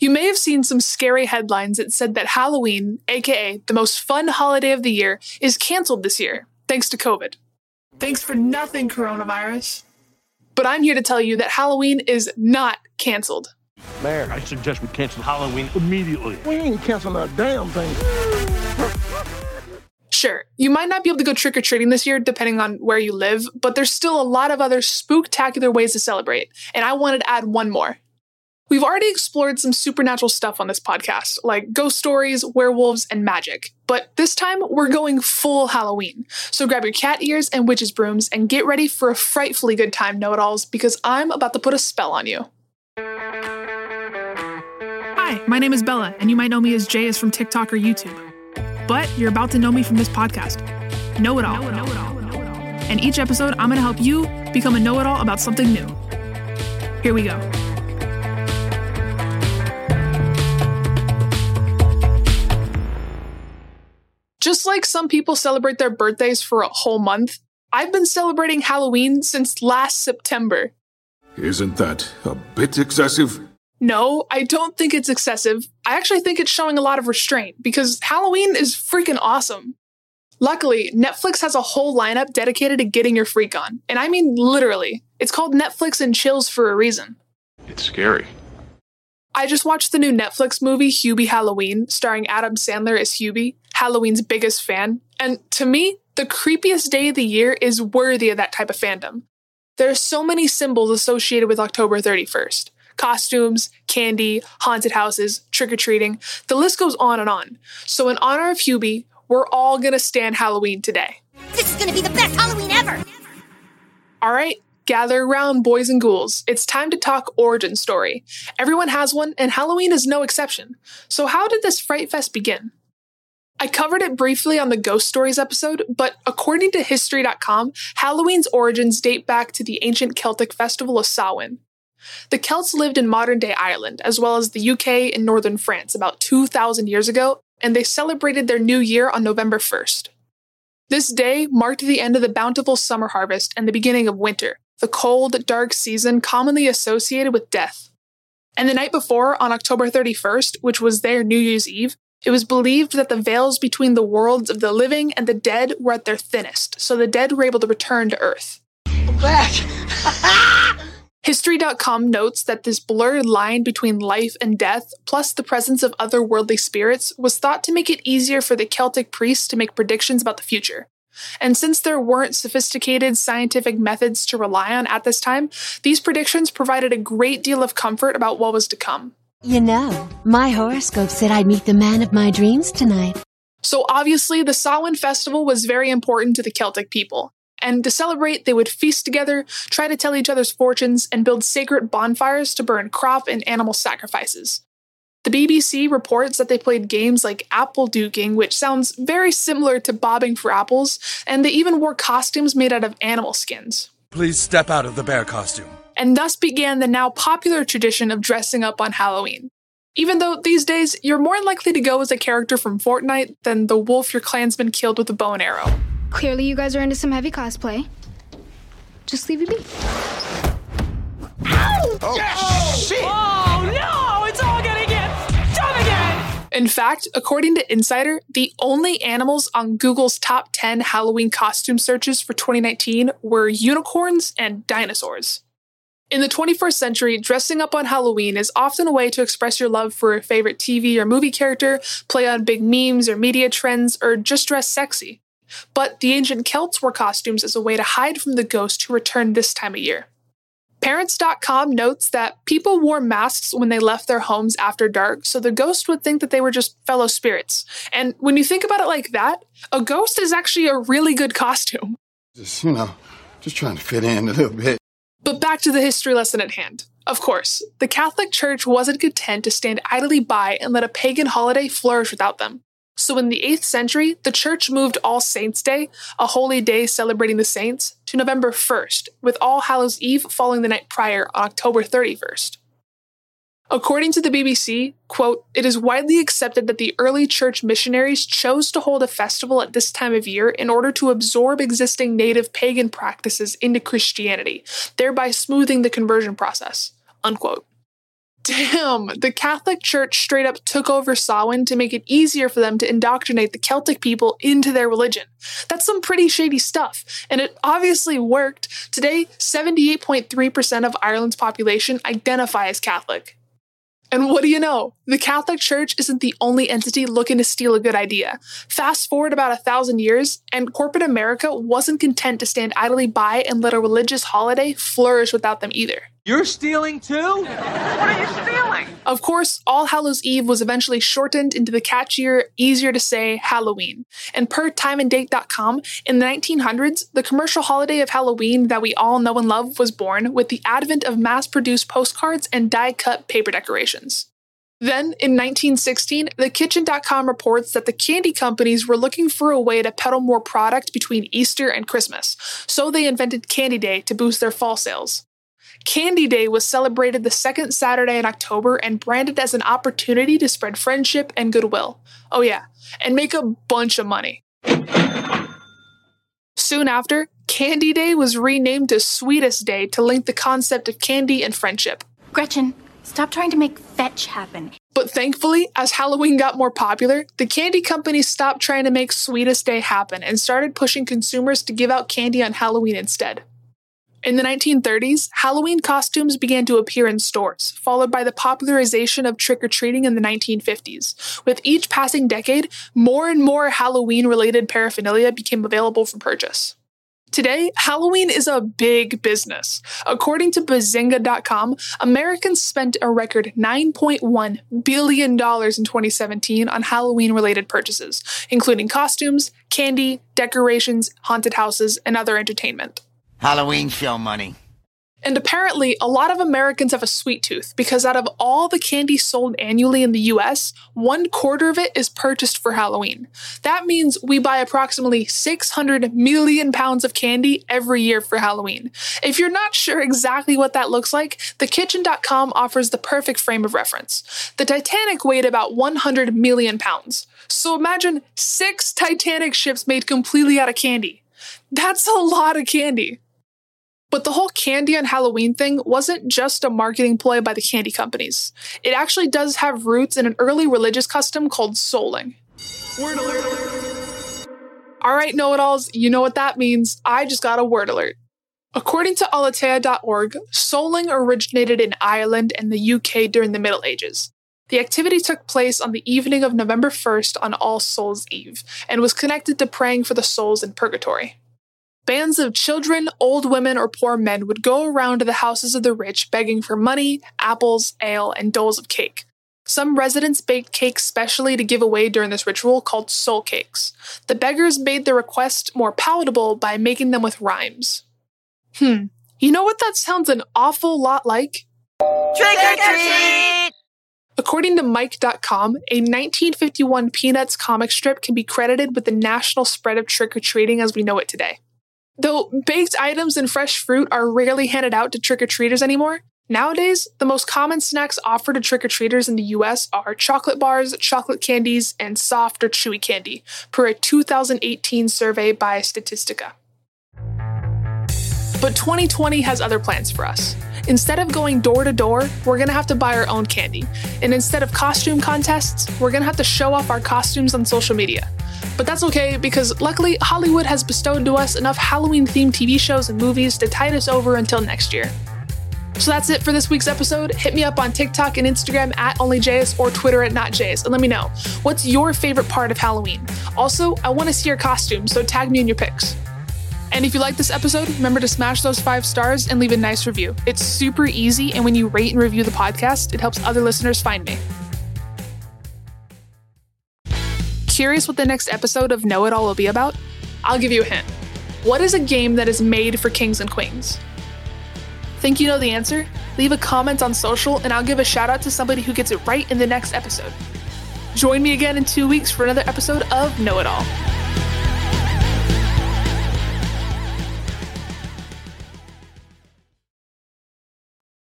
You may have seen some scary headlines that said that Halloween, aka the most fun holiday of the year, is canceled this year, thanks to COVID. Thanks for nothing, coronavirus. But I'm here to tell you that Halloween is not canceled. Mayor, I suggest we cancel Halloween immediately. We ain't canceling a damn thing. Sure, you might not be able to go trick or treating this year depending on where you live, but there's still a lot of other spooktacular ways to celebrate, and I wanted to add one more. We've already explored some supernatural stuff on this podcast, like ghost stories, werewolves, and magic. But this time, we're going full Halloween. So grab your cat ears and witch's brooms and get ready for a frightfully good time, know it alls, because I'm about to put a spell on you. Hi, my name is Bella, and you might know me as Jayus from TikTok or YouTube. But you're about to know me from this podcast. Know it all. And each episode, I'm going to help you become a know it all about something new. Here we go. Just like some people celebrate their birthdays for a whole month, I've been celebrating Halloween since last September. Isn't that a bit excessive? No, I don't think it's excessive. I actually think it's showing a lot of restraint because Halloween is freaking awesome. Luckily, Netflix has a whole lineup dedicated to getting your freak on. And I mean literally. It's called Netflix and Chills for a reason. It's scary. I just watched the new Netflix movie Hubie Halloween, starring Adam Sandler as Hubie, Halloween's biggest fan. And to me, the creepiest day of the year is worthy of that type of fandom. There are so many symbols associated with October 31st costumes, candy, haunted houses, trick or treating. The list goes on and on. So, in honor of Hubie, we're all gonna stand Halloween today. This is gonna be the best Halloween ever! All right, gather around, boys and ghouls. It's time to talk origin story. Everyone has one, and Halloween is no exception. So, how did this Fright Fest begin? I covered it briefly on the Ghost Stories episode, but according to History.com, Halloween's origins date back to the ancient Celtic festival of Samhain. The Celts lived in modern day Ireland, as well as the UK and northern France, about 2,000 years ago, and they celebrated their new year on November 1st. This day marked the end of the bountiful summer harvest and the beginning of winter, the cold, dark season commonly associated with death. And the night before, on October 31st, which was their New Year's Eve, it was believed that the veils between the worlds of the living and the dead were at their thinnest, so the dead were able to return to Earth. Back. History.com notes that this blurred line between life and death, plus the presence of otherworldly spirits, was thought to make it easier for the Celtic priests to make predictions about the future. And since there weren't sophisticated scientific methods to rely on at this time, these predictions provided a great deal of comfort about what was to come. You know, my horoscope said I'd meet the man of my dreams tonight. So obviously, the Samhain festival was very important to the Celtic people. And to celebrate, they would feast together, try to tell each other's fortunes, and build sacred bonfires to burn crop and animal sacrifices. The BBC reports that they played games like apple duking, which sounds very similar to bobbing for apples, and they even wore costumes made out of animal skins. Please step out of the bear costume. And thus began the now popular tradition of dressing up on Halloween. Even though these days you're more likely to go as a character from Fortnite than the wolf your clansman killed with a bow and arrow. Clearly, you guys are into some heavy cosplay. Just leave it be. Ow! Oh, yeah. shit! Oh, no! It's all gonna get done again! In fact, according to Insider, the only animals on Google's top 10 Halloween costume searches for 2019 were unicorns and dinosaurs. In the 21st century, dressing up on Halloween is often a way to express your love for a favorite TV or movie character, play on big memes or media trends, or just dress sexy. But the ancient Celts wore costumes as a way to hide from the ghost who returned this time of year. Parents.com notes that people wore masks when they left their homes after dark, so the ghost would think that they were just fellow spirits. And when you think about it like that, a ghost is actually a really good costume. Just, you know, just trying to fit in a little bit. But back to the history lesson at hand. Of course, the Catholic Church wasn't content to stand idly by and let a pagan holiday flourish without them. So in the 8th century, the church moved All Saints' Day, a holy day celebrating the saints, to November 1st, with All Hallows' Eve falling the night prior on October 31st. According to the BBC, quote, it is widely accepted that the early church missionaries chose to hold a festival at this time of year in order to absorb existing native pagan practices into Christianity, thereby smoothing the conversion process, unquote. Damn, the Catholic Church straight up took over Samhain to make it easier for them to indoctrinate the Celtic people into their religion. That's some pretty shady stuff, and it obviously worked. Today, 78.3% of Ireland's population identify as Catholic. And what do you know? The Catholic Church isn't the only entity looking to steal a good idea. Fast forward about a thousand years, and corporate America wasn't content to stand idly by and let a religious holiday flourish without them either. You're stealing too? What are you stealing? Of course, All Hallows Eve was eventually shortened into the catchier, easier to say Halloween. And per timeanddate.com, in the 1900s, the commercial holiday of Halloween that we all know and love was born with the advent of mass produced postcards and die cut paper decorations. Then, in 1916, TheKitchn.com reports that the candy companies were looking for a way to peddle more product between Easter and Christmas, so they invented Candy Day to boost their fall sales. Candy Day was celebrated the second Saturday in October and branded as an opportunity to spread friendship and goodwill. Oh, yeah, and make a bunch of money. Soon after, Candy Day was renamed to Sweetest Day to link the concept of candy and friendship. Gretchen, stop trying to make fetch happen. But thankfully, as Halloween got more popular, the candy companies stopped trying to make Sweetest Day happen and started pushing consumers to give out candy on Halloween instead. In the 1930s, Halloween costumes began to appear in stores, followed by the popularization of trick or treating in the 1950s. With each passing decade, more and more Halloween related paraphernalia became available for purchase. Today, Halloween is a big business. According to Bazinga.com, Americans spent a record $9.1 billion in 2017 on Halloween related purchases, including costumes, candy, decorations, haunted houses, and other entertainment. Halloween show money. And apparently, a lot of Americans have a sweet tooth because out of all the candy sold annually in the US, one quarter of it is purchased for Halloween. That means we buy approximately 600 million pounds of candy every year for Halloween. If you're not sure exactly what that looks like, thekitchn.com offers the perfect frame of reference. The Titanic weighed about 100 million pounds. So imagine six Titanic ships made completely out of candy. That's a lot of candy. But the whole candy on Halloween thing wasn't just a marketing ploy by the candy companies. It actually does have roots in an early religious custom called souling. Word alert. All right, know it alls, you know what that means. I just got a word alert. According to aleteia.org, souling originated in Ireland and the UK during the Middle Ages. The activity took place on the evening of November 1st on All Souls Eve and was connected to praying for the souls in purgatory. Bands of children, old women, or poor men would go around to the houses of the rich begging for money, apples, ale, and doles of cake. Some residents baked cakes specially to give away during this ritual called soul cakes. The beggars made their request more palatable by making them with rhymes. Hmm, you know what that sounds an awful lot like? Trick or treat! According to Mic.com, a 1951 Peanuts comic strip can be credited with the national spread of trick or treating as we know it today. Though baked items and fresh fruit are rarely handed out to trick or treaters anymore, nowadays the most common snacks offered to trick or treaters in the US are chocolate bars, chocolate candies, and soft or chewy candy, per a 2018 survey by Statistica. But 2020 has other plans for us. Instead of going door to door, we're gonna have to buy our own candy. And instead of costume contests, we're gonna have to show off our costumes on social media. But that's okay because luckily Hollywood has bestowed to us enough Halloween themed TV shows and movies to tide us over until next year. So that's it for this week's episode. Hit me up on TikTok and Instagram at OnlyJayus or Twitter at NotJayus and let me know what's your favorite part of Halloween. Also, I want to see your costume, so tag me in your pics. And if you like this episode, remember to smash those five stars and leave a nice review. It's super easy, and when you rate and review the podcast, it helps other listeners find me. Curious what the next episode of Know It All will be about? I'll give you a hint. What is a game that is made for kings and queens? Think you know the answer? Leave a comment on social and I'll give a shout out to somebody who gets it right in the next episode. Join me again in two weeks for another episode of Know It All.